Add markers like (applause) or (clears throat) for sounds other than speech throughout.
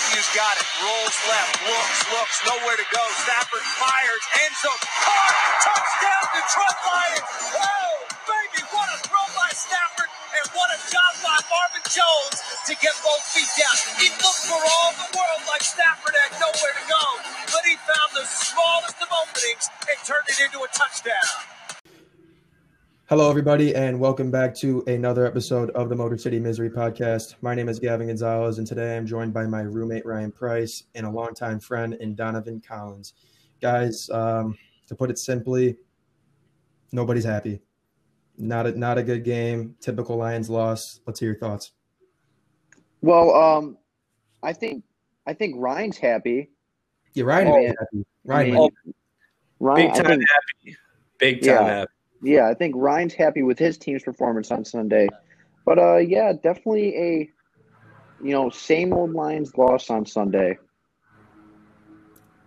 Matthews got it. Rolls left. Looks, looks. Nowhere to go. Stafford fires. End zone. Caught. Touchdown, Detroit Lions. Oh, baby. What a throw by Stafford. And what a job by Marvin Jones to get both feet down. He looked for all the world like Stafford had nowhere to go. But he found the smallest of openings and turned it into a touchdown. Hello, everybody, and welcome back to another episode of the Motor City Misery Podcast. My name is Gavin Gonzalez, and today I'm joined by my roommate Ryan Price and a longtime friend in Donovan Collins. Guys, um, to put it simply, nobody's happy. Not a not a good game. Typical Lions loss. Let's hear your thoughts. Well, um, I think I think Ryan's happy. Yeah, Ryan Oh, happy. Ryan, I mean, Ryan, Big time think, happy. Big time Yeah. happy. Yeah, I think Ryan's happy with his team's performance on Sunday. But uh, yeah, definitely a you know same old Lions loss on Sunday.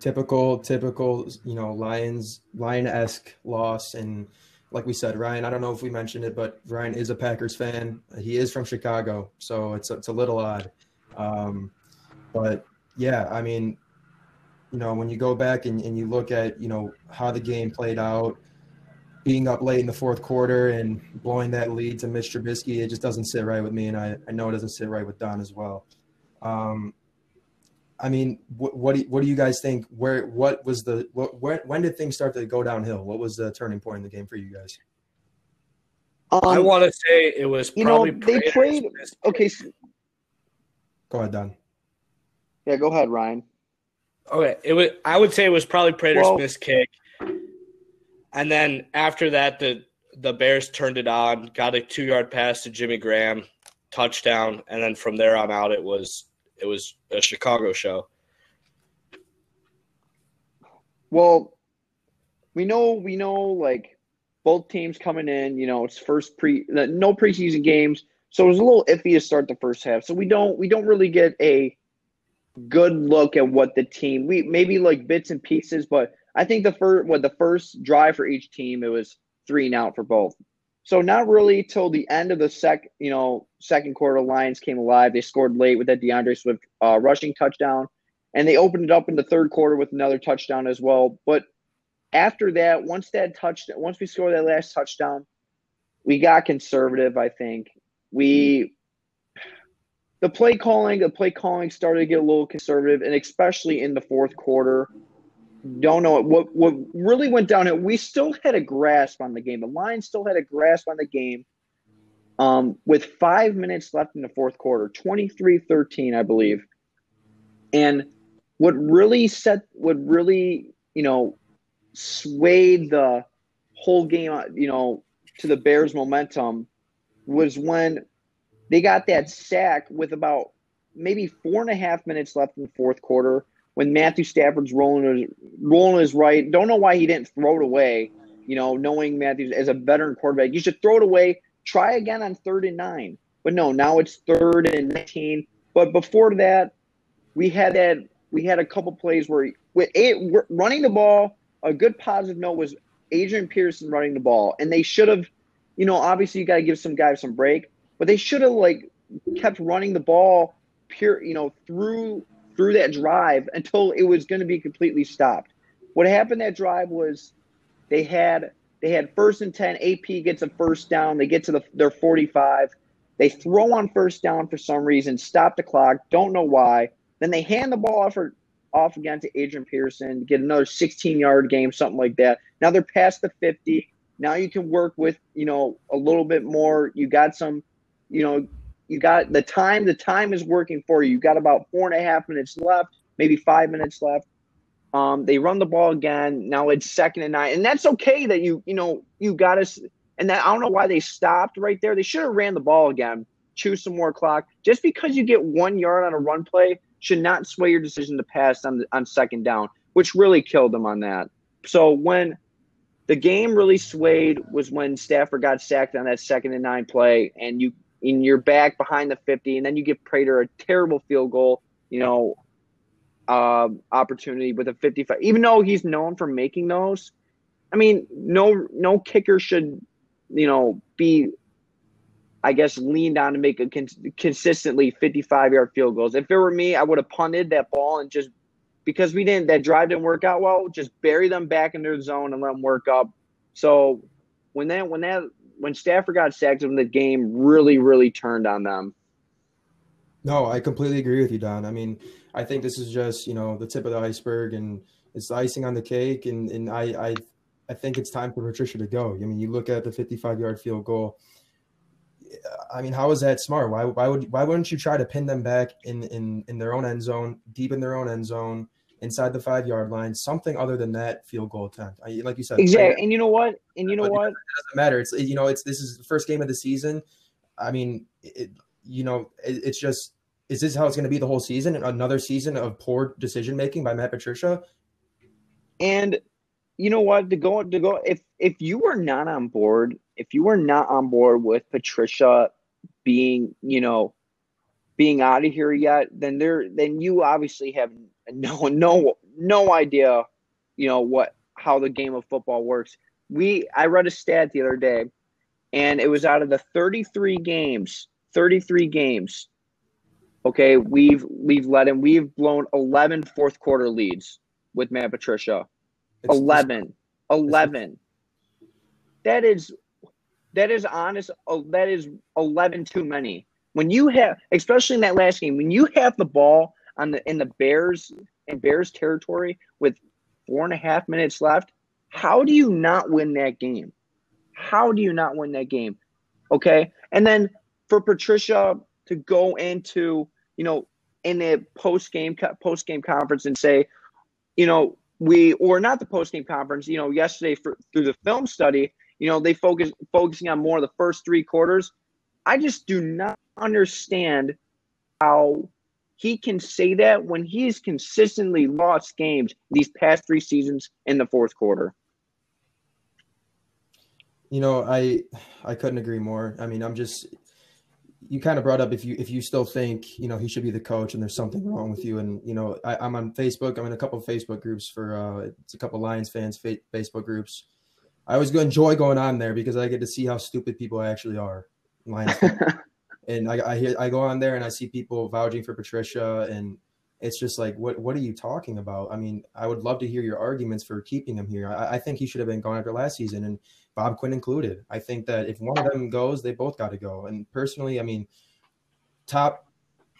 typical typical you know lions lion-esque loss and like we said ryan i don't know if we mentioned it but ryan is a packers fan he is from chicago so it's it's a little odd um, but yeah i mean you know when you go back and, and you look at you know how the game played out being up late in the fourth quarter and blowing that lead to Mitch Trubisky, it just doesn't sit right with me, and I, I know it doesn't sit right with Don as well. Um, I mean, what what do you, what do you guys think? Where what was the what, where, when did things start to go downhill? What was the turning point in the game for you guys? Um, I want to say it was you know, probably they played- okay. s- Go ahead, Don. Yeah, go ahead, Ryan. Okay, it was. I would say it was probably Prater's Well- missed kick, and then after that, the the Bears turned it on, got a two yard pass to Jimmy Graham, touchdown, and then from there on out, it was it was a Chicago show. Well, we know we know like both teams coming in. You know, it's first pre no preseason games, so it was a little iffy to start the first half. So we don't we don't really get a good look at what the team we maybe like bits and pieces, but I think the first what the first drive for each team it was three and out for both. So not really till the end of the sec you know second quarter, Lions came alive. They scored late with that DeAndre Swift uh, rushing touchdown and they opened it up in the third quarter with another touchdown as well. But after that, once that touchdown, once we scored that last touchdown, we got conservative. I think we the play calling, the play calling started to get a little conservative, and especially in the fourth quarter. Don't know what what really went downhill. We still had a grasp on the game. The Lions still had a grasp on the game. Um, with five minutes left in the fourth quarter, 23-13, I believe. And what really set what really you know swayed the whole game uh, you know to the bears momentum was when they got that sack with about maybe four and a half minutes left in the fourth quarter when matthew stafford's rolling his rolling his right don't know why he didn't throw it away you know knowing matthews as a veteran quarterback. You should throw it away try again on third and nine. But no now it's third and 19 but before that we had that we had a couple plays where with eight, running the ball a good positive note was adrian peterson running the ball. And they should have you know obviously you got to give some guys some break but they should have like kept running the ball pure you know through through that drive until it was going to be completely stopped what happened that drive was they had they had first and 10 ap gets a first down they get to the their 45 they throw on first down for some reason stop the clock don't know why then they hand the ball off, or, off again to Adrian Peterson get another 16 yard game, something like that. Now they're past the 50. Now you can work with, you know, a little bit more. You got some, you know, you got the time. The time is working for you. You got about four and a half minutes left, maybe five minutes left. Um, they run the ball again. Now it's second and nine, and that's okay. That you, you know, you got us. And that I don't know why they stopped right there. They should have ran the ball again, choose some more clock. Just because you get one yard on a run play should not sway your decision to pass on on second down, which really killed them on that. So when the game really swayed was when Stafford got sacked on that second and nine play, and you in you're back behind the fifty, and then you give Prater a terrible field goal, you know, uh, opportunity with a fifty-five. Even though he's known for making those, I mean, no no kicker should, you know, be I guess, leaned on to make a con- consistently 55 yard field goals. If it were me, I would have punted that ball and just because we didn't, that drive didn't work out well, just bury them back in their zone and let them work up. So when that, when that, when Stafford got sacked, him, the game really, really turned on them. No, I completely agree with you, Don. I mean, I think this is just you know the tip of the iceberg, and it's the icing on the cake. And and I I I think it's time for Patricia to go. I mean, you look at the 55 yard field goal. I mean, how is that smart? Why why would why wouldn't you try to pin them back in in in their own end zone, deep in their own end zone, inside the five yard line? Something other than that field goal attempt. I, like you said, exactly. And you know what? And you know what? It doesn't matter. It's you know it's this is the first game of the season. I mean, it, you know, it, it's just is this how it's going to be the whole season? Another season of poor decision making by Matt Patricia? And you know what? To go to go if if you were not on board, if you were not on board with Patricia being, you know, being out of here yet, then there then you obviously have (laughs) no no no idea, you know, what how the game of football works. We I read a stat the other day, and it was out of the 33 games, 33 games. Okay, we've we've led him. We've blown 11 fourth quarter leads with Matt Patricia. It's 11. 11. That is that is honest. Oh, that is 11 too many. When you have, especially in that last game, when you have the ball on the in the Bears in Bears territory with four and a half minutes left, how do you not win that game? How do you not win that game? Okay, and then for Patricia to go into you know in the post game post game conference and say, you know, we or not the post game conference. You know, yesterday for, through the film study, you know, they focus focusing on more of the first three quarters. I just do not understand how he can say that when he's consistently lost games these past three seasons in the fourth quarter. You know, I I couldn't agree more. I mean, I'm just you kind of brought up if you if you still think you know he should be the coach and there's something wrong with you and you know I, am on Facebook I'm in a couple of Facebook groups for uh, it's a couple Lions fans fa- Facebook groups I always enjoy going on there because I get to see how stupid people actually are Lions (laughs) and I, I hear I go on there and I see people vouching for Patricia and it's just like what what are you talking about I mean I would love to hear your arguments for keeping him here I, I think he should have been gone after last season and Bob Quinn included. I think that if one of them goes, they both got to go. And personally, I mean, top,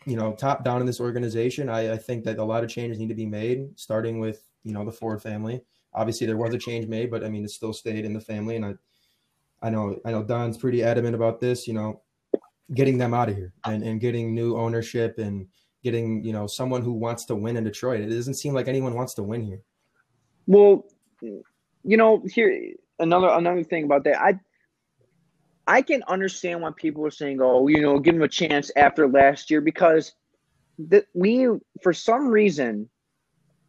you know, top down in this organization, I, I think that a lot of changes need to be made, starting with you know the Ford family. Obviously, there was a change made, but I mean, it still stayed in the family. And I, I know, I know Don's pretty adamant about this. You know, getting them out of here uh, and and getting new ownership and getting you know someone who wants to win in Detroit. It doesn't seem like anyone wants to win here. Well, you know, here another another thing about that. I I can understand why people are saying, "Oh, you know, give him a chance after last year," because that we, for some reason,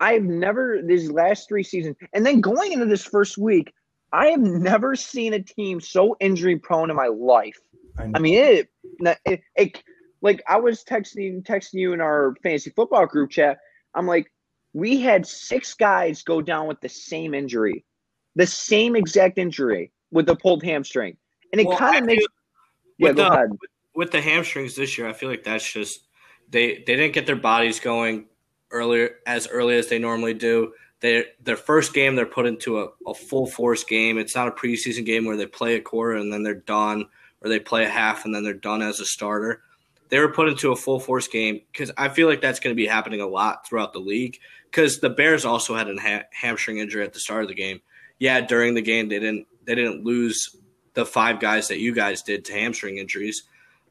I've never these last three seasons, and then going into this first week, I have never seen a team so injury prone in my life. I, I mean, it, it, it, like I was texting texting you in our fantasy football group chat. I'm like, we had six guys go down with the same injury the same exact injury with the pulled hamstring, and it well, kind of makes. Yeah, go the, ahead. With the hamstrings this year, I feel like that's just they they didn't get their bodies going earlier as early as they normally do. They their first game they're put into a, a full force game. It's not a preseason game where they play a quarter and then they're done, or they play a half and then they're done as a starter. They were put into a full force game because I feel like that's going to be happening a lot throughout the league. Because the Bears also had a ha- hamstring injury at the start of the game yeah, during the game they didn't they didn't lose the five guys that you guys did to hamstring injuries,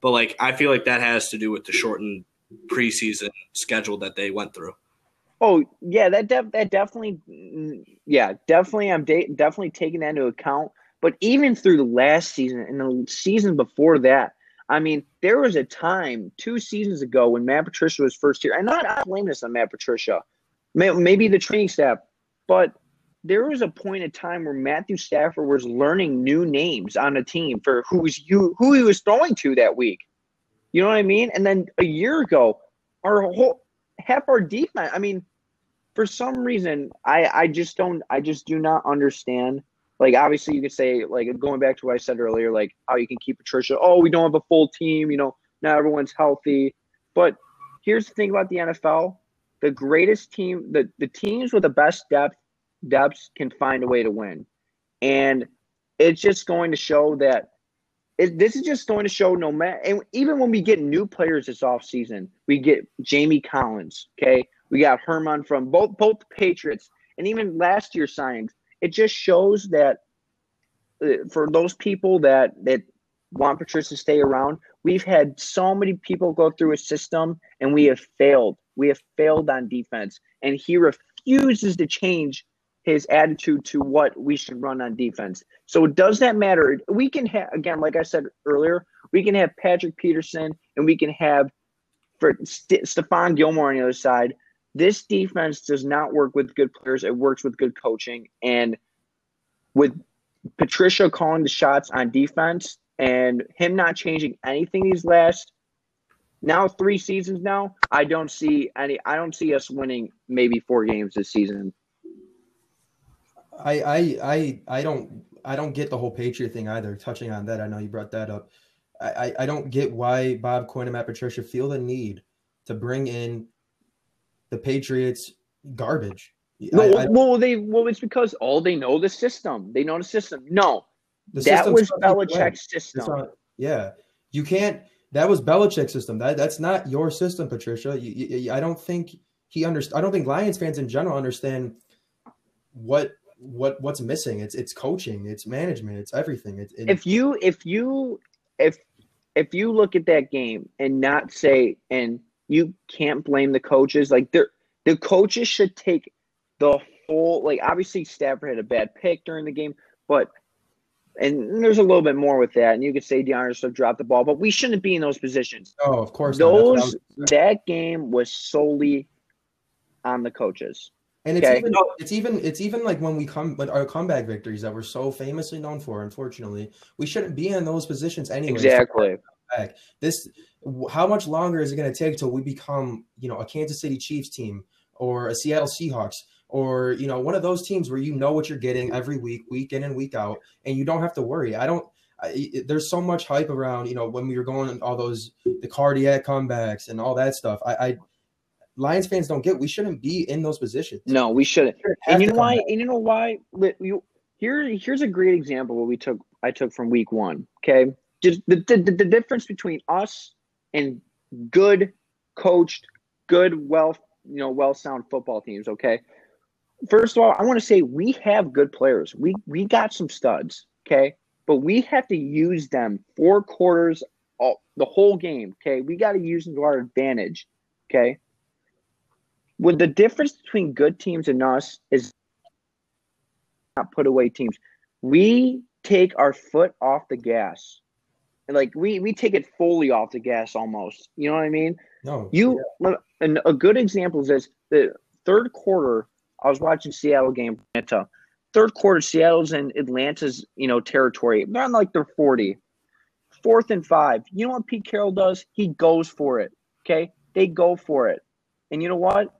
but like I feel like that has to do with the shortened preseason schedule that they went through. Oh yeah, that def- that definitely, mm, yeah, definitely. I'm de- definitely taking that into account. But even through the last season and the season before that, I mean, there was a time two seasons ago when Matt Patricia was first here, and not I blame this on Matt Patricia, maybe the training staff, but there was a point in time where Matthew Stafford was learning new names on a team for who's you who he was throwing to that week. You know what I mean? And then a year ago, our whole half our defense. I mean, for some reason, I I just don't I just do not understand like obviously you could say like going back to what I said earlier, like how you can keep Patricia. Oh, we don't have a full team. You know, not everyone's healthy. But here's the thing about the NFL: the greatest team, the the teams with the best depth depths can find a way to win, and it's just going to show that. It, this is just going to show no matter, and even when we get new players this offseason, we get Jamie Collins. Okay, we got Harmon from both both Patriots, and even last year's signings it just shows that uh, for those people that that want Patricia to stay around, we've had so many people go through a system and we have failed. We have failed on defense, and he refuses to change his attitude to what we should run on defense. So does that matter? We can have again, like I said earlier, we can have Patrick Peterson and we can have for St- Stephon Gilmore on the other side this defense does not work with good players. It works with good coaching. And with Patricia calling the shots on defense and him not changing anything these last now three seasons now, I don't see any I don't see us winning maybe four games this season. I I I I don't I don't get the whole Patriot thing either. Touching on that, I know you brought that up. I, I don't get why Bob Quinn and Matt Patricia feel the need to bring in the Patriots garbage. No, I, I, well, they well, it's because all they know the system. They know the system. No, the that was Belichick's system. Not, yeah, you can't. That was Belichick's system. That that's not your system, Patricia. You, you, I don't think he understand. I don't think Lions fans in general understand what what what's missing. It's it's coaching, it's management, it's everything. It's, it, if you if you if if you look at that game and not say and you can't blame the coaches. Like they the coaches should take the whole like obviously Stafford had a bad pick during the game, but and there's a little bit more with that. And you could say DeAndre dropped the ball, but we shouldn't be in those positions. Oh, of course. Those that game was solely on the coaches. And it's okay. even it's even it's even like when we come with our comeback victories that we're so famously known for. Unfortunately, we shouldn't be in those positions anyway. Exactly. This how much longer is it going to take till we become, you know, a Kansas City Chiefs team or a Seattle Seahawks or you know one of those teams where you know what you're getting every week, week in and week out, and you don't have to worry. I don't. I, there's so much hype around, you know, when we were going all those the cardiac comebacks and all that stuff. I, I Lions fans don't get. We shouldn't be in those positions. No, we shouldn't. We and you know why? Back. And you know why? You here. Here's a great example. What we took. I took from week one. Okay, just the, the, the difference between us and good coached, good, well, you know, well sound football teams. Okay. First of all, I want to say we have good players. We we got some studs. Okay. But we have to use them four quarters, all, the whole game. Okay. We got to use them to our advantage. Okay. With the difference between good teams and us is not put away teams. We take our foot off the gas like we we take it fully off the gas almost. You know what I mean? No. You yeah. and a good example is this: the third quarter. I was watching Seattle game. Atlanta. Third quarter, Seattle's in Atlanta's you know territory. They're on like their forty. Fourth and five. You know what Pete Carroll does? He goes for it. Okay, they go for it. And you know what?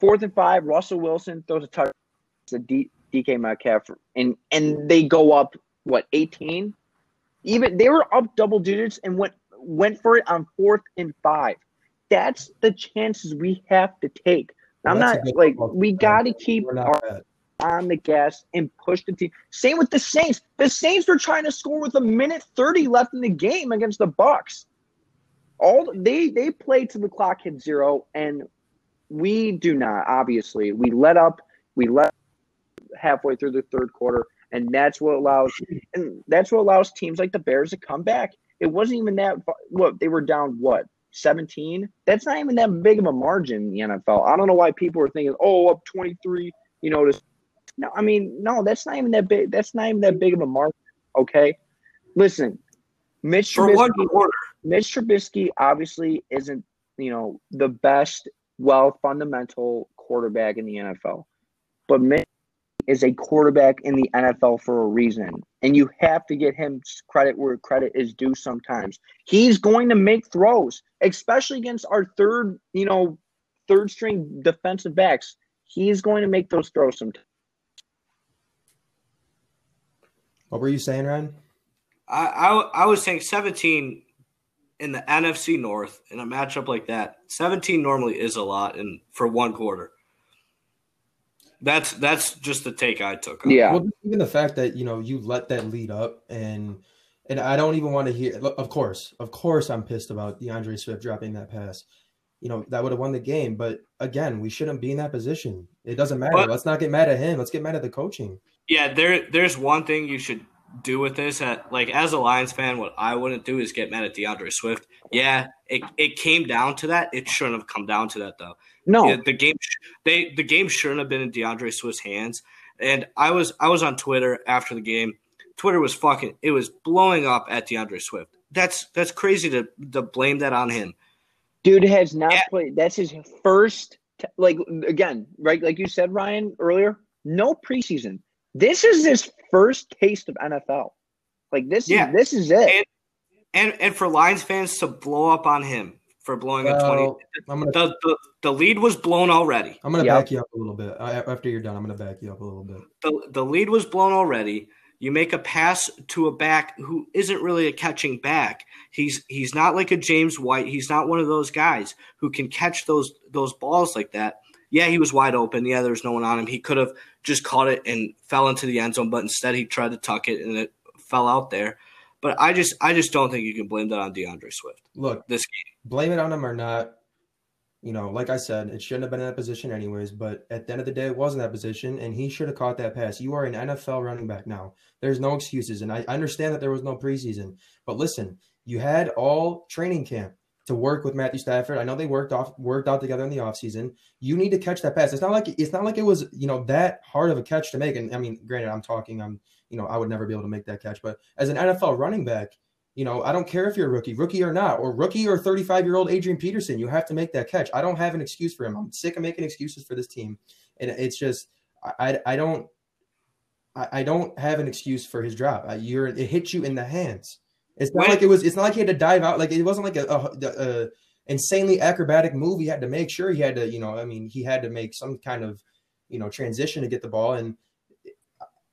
Fourth and five. Russell Wilson throws a touch to D, DK Metcalf, and and they go up what eighteen even they were up double digits and went went for it on fourth and five. That's the chances we have to take. Well, I'm not like we got to keep our on the gas and push the team. Same with the Saints. The Saints were trying to score with a minute 30 left in the game against the Bucs. All they they played to the clock hit zero, and we do not. Obviously, we let up. We let halfway through the third quarter and that's what allows (laughs) and that's what allows teams like the Bears to come back. It wasn't even that. What they were down what 17? That's not even that big of a margin in the NFL. I don't know why people are thinking, oh, up 23. You know, to, no, I mean, no, that's not even that big. That's not even that big of a margin. Okay, listen, Mitch For Trubisky, Mitch Trubisky obviously isn't you know the best, well fundamental quarterback in the NFL, but Mitch is a quarterback in the NFL for a reason. And you have to get him credit where credit is due sometimes. He's going to make throws, especially against our third, you know, third string defensive backs. He's going to make those throws sometimes. What were you saying, Ryan? I, I I was saying 17 in the NFC North in a matchup like that. 17 normally is a lot in for one quarter. That's that's just the take I took. on. Yeah. Well, even the fact that you know you let that lead up and and I don't even want to hear. Of course, of course, I'm pissed about DeAndre Swift dropping that pass. You know that would have won the game, but again, we shouldn't be in that position. It doesn't matter. But- Let's not get mad at him. Let's get mad at the coaching. Yeah, there there's one thing you should do with this. At, like as a Lions fan, what I wouldn't do is get mad at DeAndre Swift. Yeah, it, it came down to that. It shouldn't have come down to that though. No. Yeah, the game they the game shouldn't have been in DeAndre Swift's hands. And I was I was on Twitter after the game. Twitter was fucking it was blowing up at DeAndre Swift. That's that's crazy to to blame that on him. Dude has not Yeah. played. That's his first. T- like again, right? Like you said, Ryan earlier. No preseason. This is his first taste of NFL. Like this Yeah. is this is it. And and and for Lions fans to blow up on him for blowing a twenty I'm gonna the, the the lead was blown already. I'm gonna Yep. back you up a little bit. After you're done, I'm gonna back you up a little bit. the the lead was blown already. You make a pass to a back who isn't really a catching back. He's he's not like a James White. He's not one of those guys who can catch those those balls like that. Yeah, he was wide open. Yeah, there was no one on him. He could have just caught it and fell into the end zone, but instead he tried to tuck it and it fell out there. But I just I just don't think you can blame that on DeAndre Swift. Look, This game. blame it on him or not. You know, like I said, it shouldn't have been in that position anyways. But at the end of the day, it was in that position, and he should have caught that pass. You are an NFL running back now. There's no excuses, and I I understand that there was no preseason. But listen, you had all training camp to work with Matthew Stafford. I know they worked off worked out together in the offseason. You need to catch that pass. It's not like it's not like it was you know that hard of a catch to make. And I mean, granted, I'm talking. I'm you know I would never be able to make that catch. But as an NFL running back, you know, I don't care if you're a rookie, rookie or not, or rookie or 35 year old Adrian Peterson, you have to make that catch. I don't have an excuse for him. I'm sick of making excuses for this team. And it's just, I, I, don't, I, I don't have an excuse for his drop. I, you're, it hit you in the hands. It's not When- like it was, it's not like he had to dive out. Like it wasn't like a, a, a uh, insanely acrobatic move. He had to make sure he had to, you know, I mean, he had to make some kind of, you know, transition to get the ball and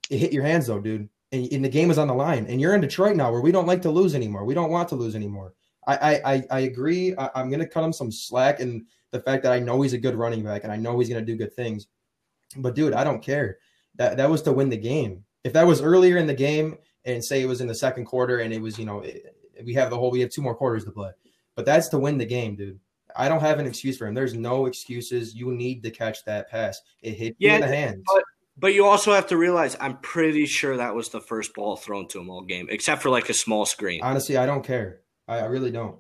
it hit your hands though, dude and, and the game is on the line. And you're in Detroit now, where we don't like to lose anymore. We don't want to lose anymore. I I I, I agree. I, I'm going to cut him some slack and the fact that I know he's a good running back and I know he's going to do good things. But dude, I don't care. That that was to win the game. If that was earlier in the game and say it was in the second quarter and it was you know it, we have the whole we have two more quarters to play, but that's to win the game, dude. I don't have an excuse for him. There's no excuses. You need to catch that pass. It hit you in the hands. but- But you also have to realize I'm pretty sure that was the first ball thrown to him all game, except for like a small screen. Honestly, I don't care. I, I really don't.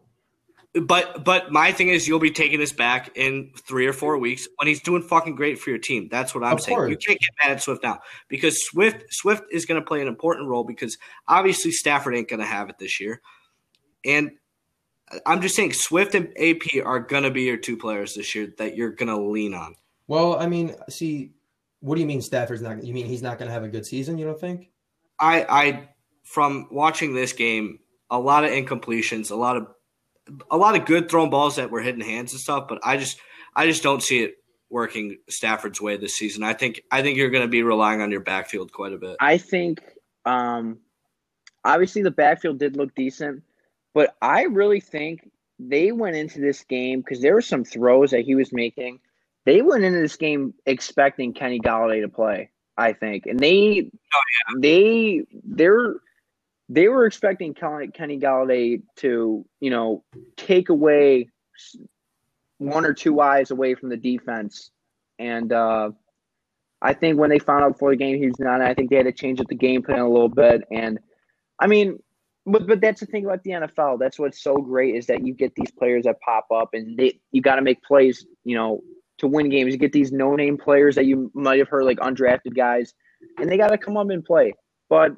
But but my thing is you'll be taking this back in three or four weeks when he's doing fucking great for your team. That's what I'm Of saying. You can't get mad at Swift now because Swift Swift is going to play an important role because obviously Stafford ain't going to have it this year, and I'm just saying Swift and AP are going to be your two players this year that you're going to lean on. Well, I mean, see, what do you mean Stafford's not? You mean he's not going to have a good season? You don't think? I I from watching this game, a lot of incompletions, a lot of a lot of good thrown balls that were hitting hands and stuff, but I just I just don't see it working Stafford's way this season. I think I think you're going to be relying on your backfield quite a bit. I think um obviously the backfield did look decent, but I really think they went into this game because there were some throws that he was making. They went into this game expecting Kenny Golladay to play, I think. And they they they're they were expecting Kenny, Golladay to, you know, take away one or two eyes away from the defense. And uh I think when they found out before the game he was not, I think they had to change up the game plan a little bit. And I mean, but but that's the thing about the NFL. That's what's so great is that you get these players that pop up, and they you got to make plays, you know, to win games. You get these no name players that you might have heard like undrafted guys, and they got to come up and play. But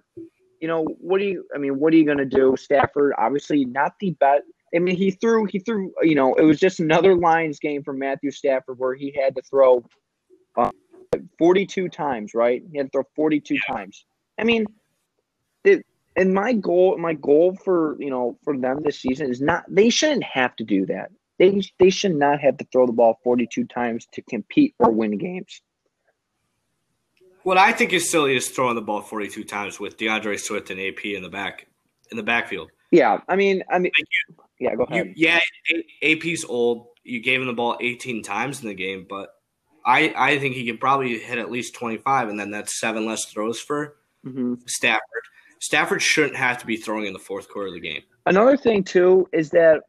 you know, what do you? I mean, what are you going to do? Stafford, obviously not the best. I mean, he threw, he threw. You know, it was just another Lions game for Matthew Stafford where he had to throw uh, 42 times, right? He had to throw 42 times. I mean, it, and my goal, my goal for you know for them this season is not. They shouldn't have to do that. They they should not have to throw the ball 42 times to compete or win games. What I think is silly is throwing the ball 42 times with DeAndre Swift and AP in the back in the backfield. Yeah, I mean, I mean, Thank yeah, go You, ahead. yeah, AP's old. You gave him the ball 18 times in the game, but I I think he can probably hit at least 25, and then that's seven less throws for hmm Stafford. Stafford shouldn't have to be throwing in the fourth quarter of the game. Another thing too is that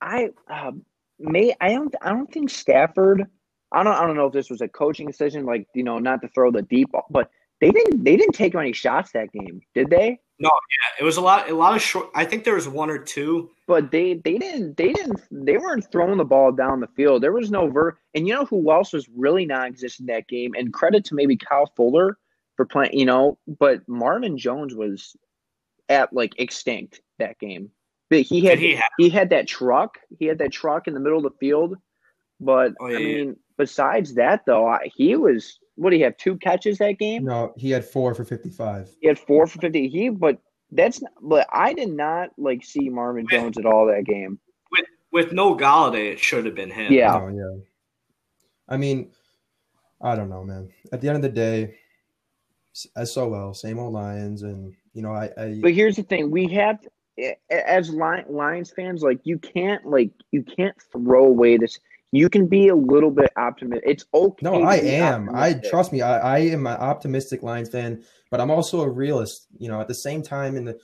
I uh, may I don't I don't think Stafford. I don't I don't know if this was a coaching decision, like you know, not to throw the deep, ball, but they didn't they didn't take many shots that game, did they? No, yeah, it was a lot a lot of short. I think there was one or two. But they they didn't they didn't they weren't throwing the ball down the field. There was no ver. And you know who else was really non-existent that game? And credit to maybe Kyle Fuller for playing. You know, but Marvin Jones was at like extinct that game. But he had he have? he had that truck. He had that truck in the middle of the field. But Oh, yeah, I mean, besides that though, I, he was. What do you have? Two catches that game. No, he had four for 55. He had four for fifty. He, but that's. Not, but I did not like see Marvin Yeah. Jones at all that game. With with no Golladay, it should have been him. Yeah. No, yeah. I mean, I don't know, man. At the end of the day, s- SOL, same old Lions, and you know, I, I But here's the thing: we have, as Lions fans, like you can't, like you can't throw away this. You can be a little bit optimistic. It's okay. no, I am. I trust me. I, I am an optimistic Lions fan, but I'm also a realist. You know, at the same time, in the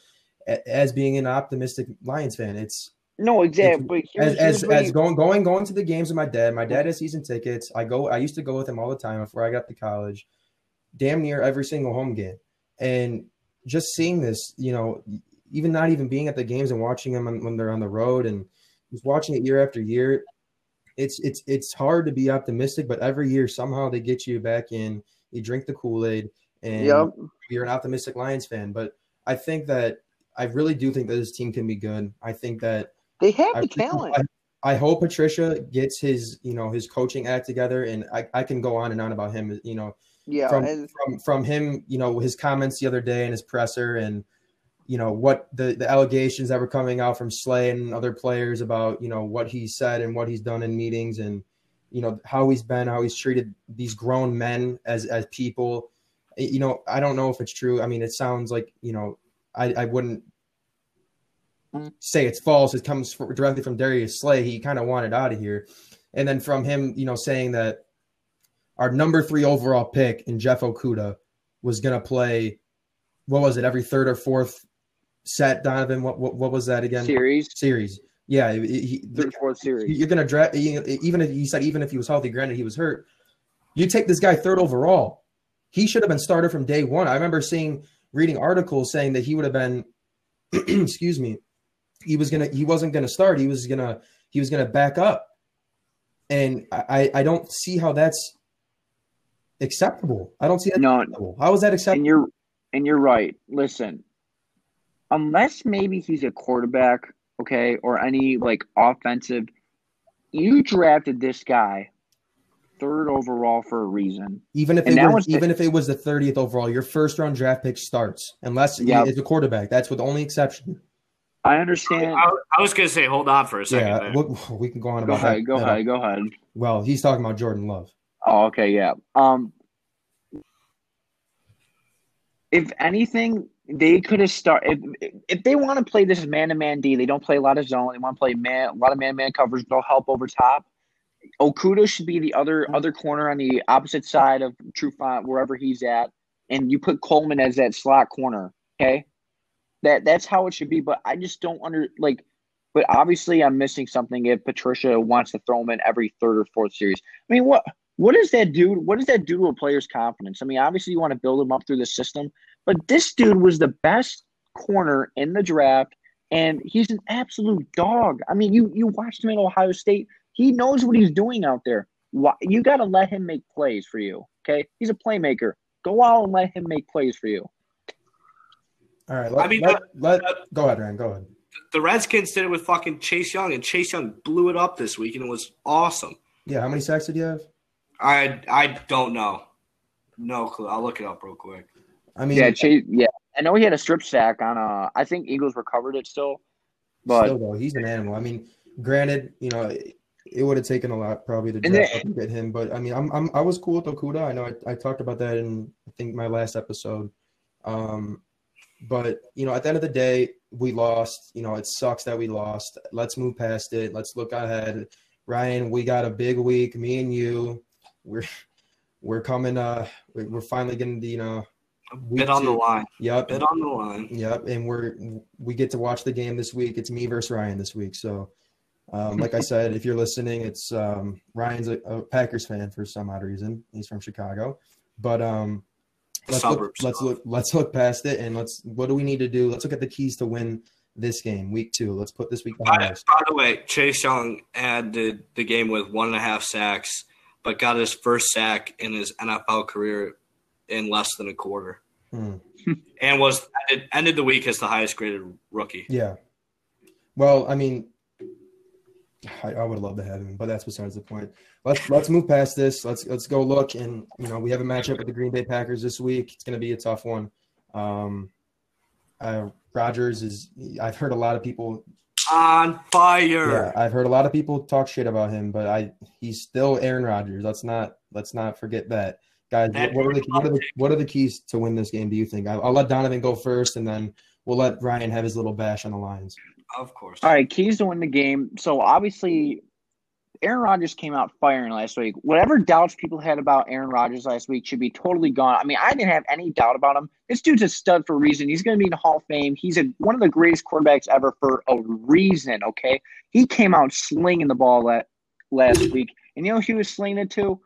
as being an optimistic Lions fan, it's No, exactly. It's- as as, as you- going going going to the games with my dad. My dad has season tickets. I go. I used to go with him all the time before I got to college. Damn near every single home game, and just seeing this, you know, even not even being at the games and watching them when they're on the road and just watching it year after year. It's it's it's hard to be optimistic, but every year somehow they get you back in. You drink the Kool Aid, and Yep. you're an optimistic Lions fan. But I think that I really do think that this team can be good. I think that They have I, the talent. I, I hope Patricia gets his, you know, his coaching act together, and I, I can go on and on about him. You know, yeah, from and from from him, you know, his comments the other day in his presser, and you know what the the allegations that were coming out from Slay and other players about you know what he said and what he's done in meetings, and you know how he's been, how he's treated these grown men as as people. You know, I don't know if it's true. I mean, it sounds like you know, I I wouldn't say it's false. It comes directly from Darius Slay. He kind of wanted out of here, and then from him, you know, saying that our number three overall pick in Jeff Okudah was going to play. What was it? Every third or fourth set, Donovan. What what, what was that again? series, Series. Yeah, he, third, fourth series. you're going to draft even if he said even if he was healthy. Granted, he was hurt. You take this guy third overall. He should have been started from day one. I remember seeing reading articles saying that he would have been. (clears throat) excuse me. He was gonna. He wasn't gonna start. He was gonna. He was gonna back up. And I. I don't see how that's acceptable. I don't see that. No, acceptable. How is that acceptable? and you're and you're right. Listen, unless maybe he's a quarterback, okay, or any like offensive, you drafted this guy third overall for a reason. Even if And it was, was the- even if it was the thirtieth overall, your first round draft pick starts unless Yeah. he is a quarterback. That's with the only exception. I understand. I, I was gonna say, hold on for a second. Yeah, we, we can go on Go about ahead. that. Go ahead. Go ahead. Well, he's talking about Jordan Love. Oh, okay, yeah. Um, if anything, they could have started. If, if they want to play this man to man D, they don't play a lot of zone. They want to play man, a lot of man man coverage. They'll help over top. Okudah should be the other mm-hmm. other corner on the opposite side of Trufant, wherever he's at, and you put Coleman as that slot corner. Okay, that that's how it should be. But I just don't under like. But obviously, I'm missing something if Patricia wants to throw him in every third or fourth series. I mean, what what does that do? What does that do to a player's confidence? I mean, obviously, you want to build him up through the system, but this dude was the best corner in the draft, and he's an absolute dog. I mean, you you watched him at Ohio State. He knows what he's doing out there. Why, you got to let him make plays for you. Okay, he's a playmaker. Go out and let him make plays for you. All right. Let, I mean, let, let, uh, go ahead, Ryan. Go ahead. the Redskins did it with fucking Chase Young, and Chase Young blew it up this week, and it was awesome. Yeah. How many sacks did you have? I I don't know, no clue. I'll look it up real quick. I mean, Yeah, Chase, yeah. I know he had a strip sack on. Uh, I think Eagles recovered it still, but still though, he's an animal. I mean, granted, you know, it, it would have taken a lot probably to draft they- up and get him, but I mean, I'm, I'm I was cool with Okudah. I know I, I talked about that in I think my last episode. Um, but you know, at the end of the day, we lost. You know, it sucks that we lost. Let's move past it. Let's look ahead. Ryan, we got a big week. Me and you, we're we're coming. Uh, we're finally getting the you know bit on the line. Yep. Bit on the line. Yep. And we're we get to watch the game this week. It's me versus Ryan this week. So, um, like I (laughs) said, if you're listening, it's um, Ryan's a, a, Packers fan for some odd reason. He's from Chicago, but um, let's look, let's look let's look past it and let's what do we need to do? Let's look at the keys to win this game, week two. Let's put this week behind by, us. By the way, Chase Young ended the game with one and a half sacks, but got his first sack in his NFL career in less than a quarter. Hmm. (laughs) and was ended, ended the week as the highest graded rookie. Yeah. Well, I mean, I, I, would love to have him, but that's besides the point. Let's let's move past this. Let's let's go look and you know we have a matchup with the Green Bay Packers this week. It's going to be a tough one. Um, uh, Rodgers is. I've heard a lot of people on fire. Yeah, I've heard a lot of people talk shit about him, but I he's still Aaron Rodgers. Let's not let's not forget that. Guys, what are, the, what, are the, what are the keys to win this game? Do you think? I'll, I'll let Donovan go first, and then we'll let Ryan have his little bash on the Lions. Of course. All right, keys to win the game. So obviously, Aaron Rodgers came out firing last week. Whatever doubts people had about Aaron Rodgers last week should be totally gone. I mean, I didn't have any doubt about him. This dude's a stud for a reason. He's going to be in the Hall of Fame. He's a, one of the greatest quarterbacks ever for a reason. Okay, he came out slinging the ball that last week, and you know he was slinging it to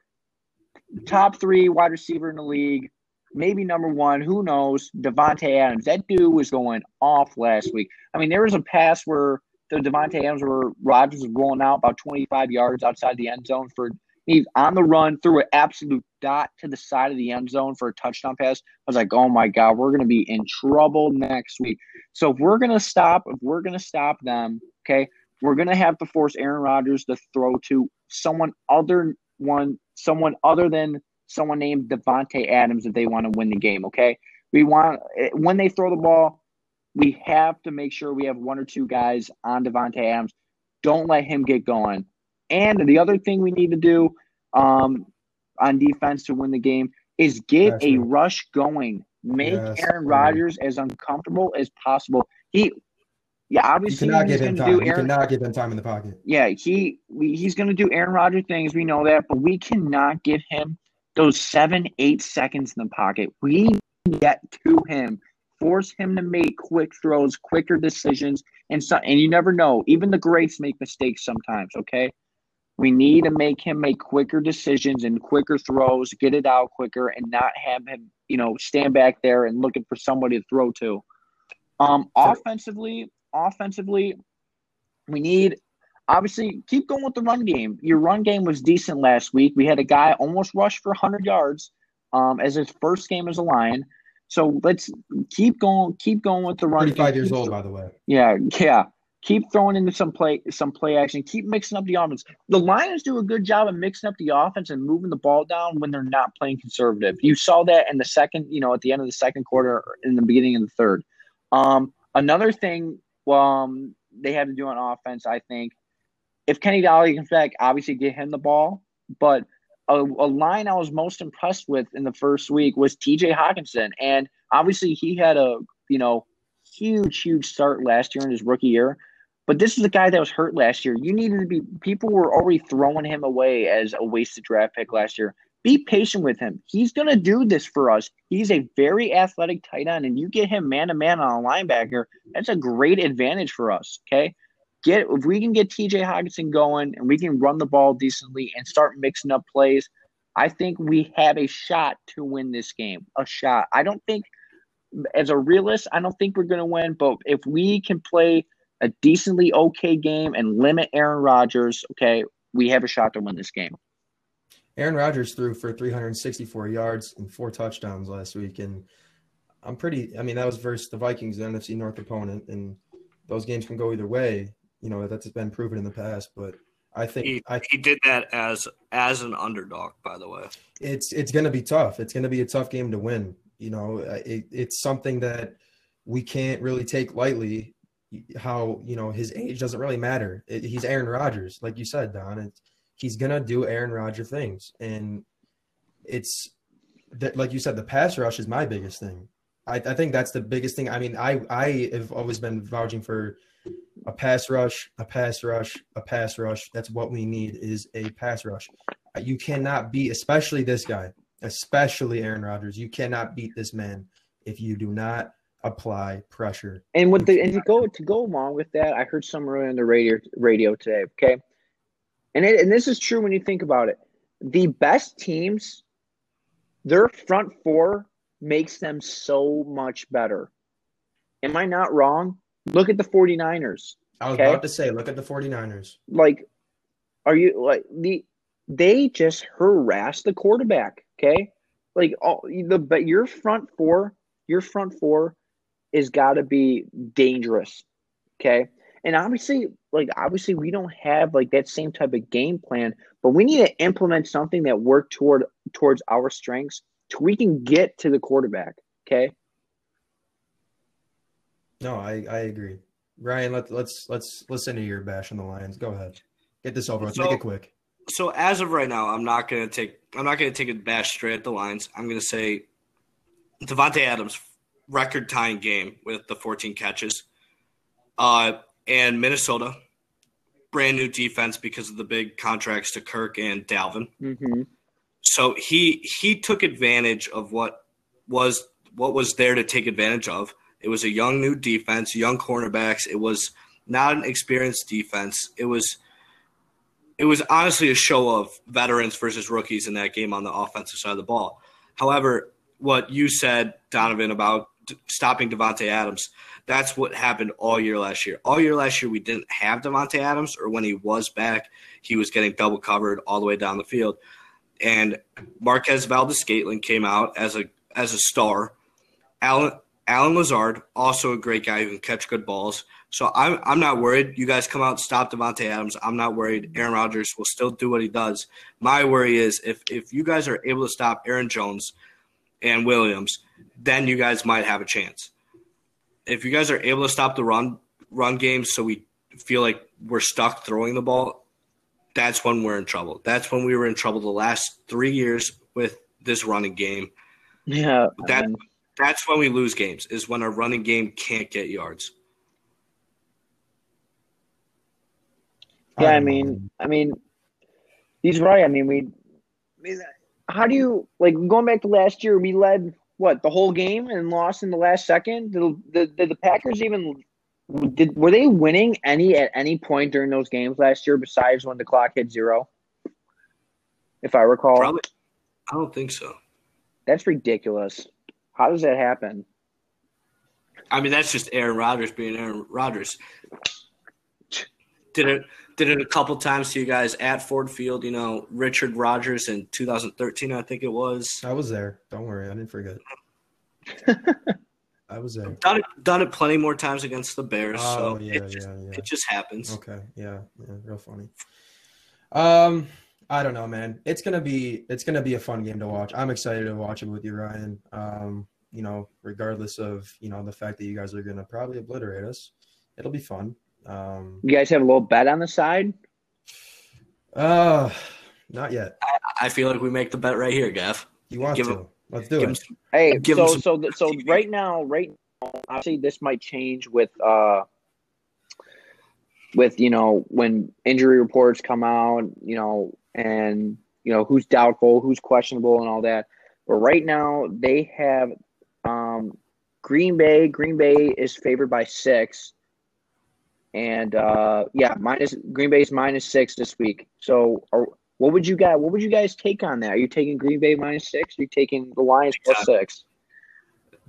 top three wide receiver in the league, maybe number one. Who knows? Davante Adams. That dude was going off last week. I mean, there was a pass where the Davante Adams where Rodgers was rolling out about 25 yards outside the end zone for he's on the run through an absolute dot to the side of the end zone for a touchdown pass. I was like, oh my god, we're gonna be in trouble next week. So if we're gonna stop, if we're gonna stop them, okay, we're gonna have to force Aaron Rodgers to throw to someone other one someone other than someone named Davante Adams if they want to win the game. Okay, we want eh, when they throw the ball, we have to make sure we have one or two guys on Davante Adams. Don't let him get going. And the other thing we need to do um, on defense to win the game is get a rush going. Make yes, Aaron Rodgers as uncomfortable as possible. He yeah, obviously you cannot give him time. Aaron, you cannot give him time in the pocket. Yeah, he he's going to do Aaron Rodgers things. We know that, but we cannot give him those seven, eight seconds in the pocket. We get to him, force him to make quick throws, quicker decisions, and so. And you never know. Even the greats make mistakes sometimes. Okay, we need to make him make quicker decisions and quicker throws, get it out quicker, and not have him, you know, stand back there and looking for somebody to throw to. Um, offensively, offensively, we need obviously keep going with the run game. Your run game was decent last week. We had a guy almost rush for 100 yards um, as his first game as a Lion. So let's keep going. Keep going with the run. Thirty-five years old, by the way. Yeah, yeah. Keep throwing into some play, some play action. Keep mixing up the offense. The Lions do a good job of mixing up the offense and moving the ball down when they're not playing conservative. You saw that in the second, you know, at the end of the second quarter, in the beginning of the third. Um, another thing um, they have to do on offense. I think if Kenny Golladay comes back, obviously get him the ball. But a, a, line I was most impressed with in the first week was T.J. Hockenson. and obviously he had a you know huge huge start last year in his rookie year. But this is a guy that was hurt last year. You needed to be people were already throwing him away as a wasted draft pick last year. Be patient with him. He's going to do this for us. He's a very athletic tight end, and you get him man to man on a linebacker. That's a great advantage for us. Okay, get if we can get T.J. Hockenson going and we can run the ball decently and start mixing up plays. I think we have a shot to win this game. A shot. I don't think, as a realist, I don't think we're going to win. But if we can play a decently okay game and limit Aaron Rodgers, okay, we have a shot to win this game. Aaron Rodgers threw for 364 yards and four touchdowns last week, and I'm pretty. I mean, that was versus the Vikings, the NFC North opponent, and those games can go either way. You know, that's been proven in the past, but I think he, I, he did that as as an underdog. By the way, it's it's going to be tough. It's going to be a tough game to win. You know, it, it's something that we can't really take lightly. How you know his age doesn't really matter. It, he's Aaron Rodgers, like you said, Don. It's he's gonna do Aaron Rodgers things, and it's that, like you said, the pass rush is my biggest thing. I, I think that's the biggest thing. I mean, I I have always been vouching for a pass rush, a pass rush, a pass rush. That's what we need is a pass rush. You cannot beat, especially this guy, especially Aaron Rodgers. You cannot beat this man if you do not apply pressure. And with the and to go to go along with that, I heard somewhere on the radio radio today. Okay, and it, and this is true when you think about it. The best teams, their front four makes them so much better. Am I not wrong? Look at the 49ers. I was Okay. about to say, look at the 49ers. Like, are you like the they just harass the quarterback, okay? Like all the but your front four, your front four is gotta be dangerous. Okay. And obviously, like obviously we don't have like that same type of game plan, but we need to implement something that work toward towards our strengths so we can get to the quarterback. Okay. No, I, I agree. Ryan, let, let's let's listen to your bash on the Lions. Go ahead. Get this over with. Make So- it quick. So as of right now, I'm not gonna take I'm not gonna take a bash straight at the Lions. I'm gonna say Davante Adams record tying game with the 14 catches. Uh, and Minnesota brand new defense because of the big contracts to Kirk and Dalvin. Mm-hmm. So he he took advantage of what was what was there to take advantage of. It was a young new defense, young cornerbacks. It was not an experienced defense. It was it was honestly a show of veterans versus rookies in that game on the offensive side of the ball. However, what you said, Donovan, about stopping Davante Adams, that's what happened all year last year. All year last year, we didn't have Davante Adams, or when he was back, he was getting double covered all the way down the field. And Marquez Valdes Scantling came out as a as a star. Allen Allen Lazard, also a great guy who can catch good balls. So I'm I'm not worried. You guys come out and stop Davante Adams. I'm not worried. Aaron Rodgers will still do what he does. My worry is if if you guys are able to stop Aaron Jones and Williams, then you guys might have a chance. If you guys are able to stop the run run game, so we feel like we're stuck throwing the ball, that's when we're in trouble. That's when we were in trouble the last three years with this running game. Yeah. That and- that's when we lose games. Is when our running game can't get yards. Yeah, I mean. I mean, he's right. I mean, we. I mean, how do you like going back to last year? We led what the whole game and lost in the last second. Did the, did the Packers even did were they winning any at any point during those games last year besides when the clock hit zero? If I recall, Probably. I don't think so. that's ridiculous. How does that happen? I mean, that's just Aaron Rodgers being Aaron Rodgers. Did it did it a couple times to you guys at Ford Field. You know, Richard Rodgers in 2013, I think it was. I was there. Don't worry, I didn't forget. (laughs) I was there. Done it done it plenty more times against the Bears. Oh so yeah, it just, yeah, yeah. it just happens. Okay, yeah, yeah, real funny. Um, I don't know, man. It's gonna be it's gonna be a fun game to watch. I'm excited to watch it with you, Ryan. Um, you know, regardless of you know the fact that you guys are gonna probably obliterate us, it'll be fun. Um, You guys have a little bet on the side. uh, not yet. I feel like we make the bet right here, Gav. You want Give to? him- Let's do it. some- Hey, Give so him some so th- so right now, right now, obviously this might change with uh with you know when injury reports come out, you know, and you know who's doubtful, who's questionable, and all that. But right now they have um Green Bay. Green Bay is favored by six, and uh yeah, minus Green Bay's minus six this week. So are, what would you guys what would you guys take on that? Are you taking Green Bay minus six? Are you taking the Lions plus six?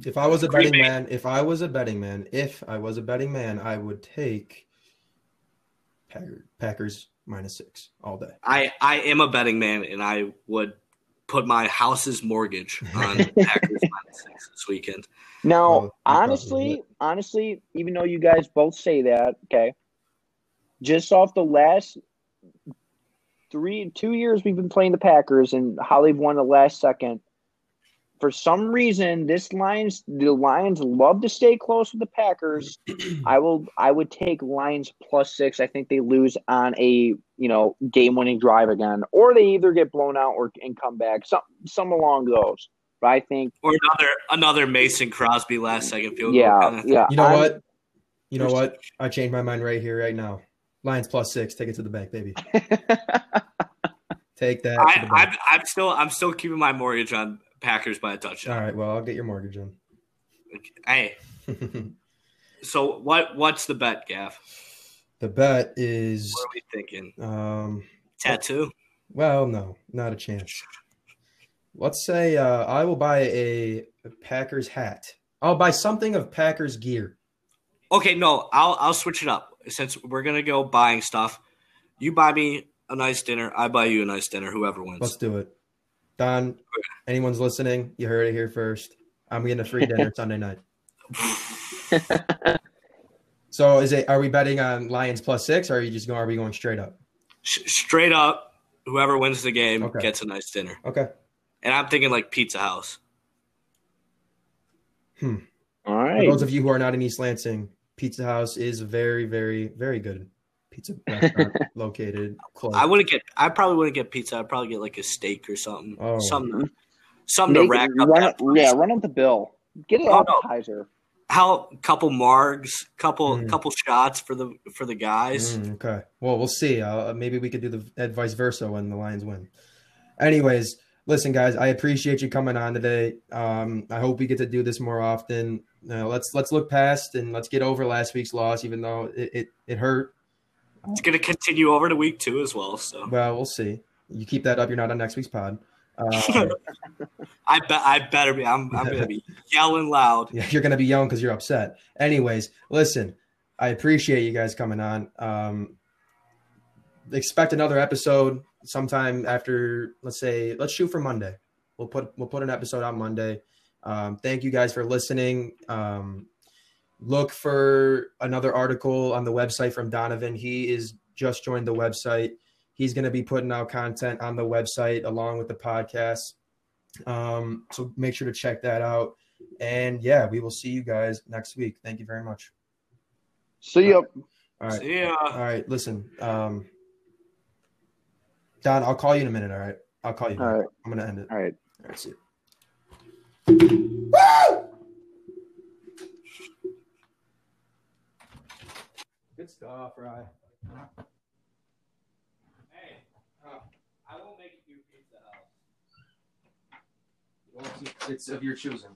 If I was a Green betting Bay. man, if I was a betting man, if I was a betting man, I would take Packers minus six all day. I I am a betting man, and I would put my house's mortgage on (laughs) Packers minus six this weekend. Now, Well, honestly, honestly, even though you guys both say that, okay, just off the last three, two years we've been playing the Packers and how they've won the last second. For some reason, this Lions, the Lions love to stay close with the Packers. (clears throat) I will, I would take Lions plus six. I think they lose on a you know game-winning drive again, or they either get blown out or and come back. Some, some along those. but I think Or another another Mason Crosby last second field goal. yeah, kinda yeah. You know I'm- what? You know what? I changed my mind right here, right now. Lions plus six. Take it to the bank, baby. (laughs) Take that. I, the I'm. I'm still I'm still keeping my mortgage on Packers by a All touchdown. right. Well, I'll get your mortgage on. Hey, (laughs) so what what's the bet, Gav? the bet is, What are we thinking? um, Tattoo? well, no, not a chance. Let's say uh, I will buy a Packers hat. I'll buy something of Packers gear. Okay, no, I'll I'll switch it up. Since we're gonna go buying stuff, you buy me a nice dinner, I buy you a nice dinner, whoever wins. Let's do it. Don, anyone's listening, you heard it here first. I'm getting a free dinner (laughs) Sunday night. So is it? Are we betting on Lions plus six, or are you just going? Are we going straight up? Sh- straight up, whoever wins the game Okay. gets a nice dinner. Okay. And I'm thinking like Pizza House. Hmm. All For those of you who are not in East Lansing, Pizza House is very, very, very good pizza restaurant (laughs) located close. I wouldn't get. I probably wouldn't get pizza. I'd probably get like a steak or something. Oh. Something. Something to rack up run, that. price. yeah, run up the bill. Get an Oh, no. appetizer. How couple margs, couple Mm. couple shots for the for the guys. Mm, okay. Well, we'll see. Uh, maybe we could do the uh, vice versa when the Lions win. Anyways, listen, guys, I appreciate you coming on today. Um, I hope we get to do this more often. Uh, let's let's look past and let's get over last week's loss, even though it, it, it hurt. It's gonna continue over to week two as well. So Well, we'll see. You keep that up, you're not on next week's pod. Uh, (laughs) I bet I better be. I'm I'm gonna be (laughs) yelling loud. Yeah, you're gonna be young because you're upset. Anyways, listen, I appreciate you guys coming on. Um, expect another episode sometime after. Let's say, let's shoot for Monday. We'll put we'll put an episode out Monday. Um, thank you guys for listening. Um, look for another article on the website from Donovan. He is just joined the website. He's going to be putting out content on the website along with the podcast. Um, so make sure to check that out. And yeah, we will see you guys next week. Thank you very much. See ya. All right. See ya. All right. Listen, um, Don, I'll call you in a minute. All right. I'll call you. All right. I'm going to end it. All right. All right. See you. Good stuff, Rye. Hey, I won't make you pizza house. It's of your choosing.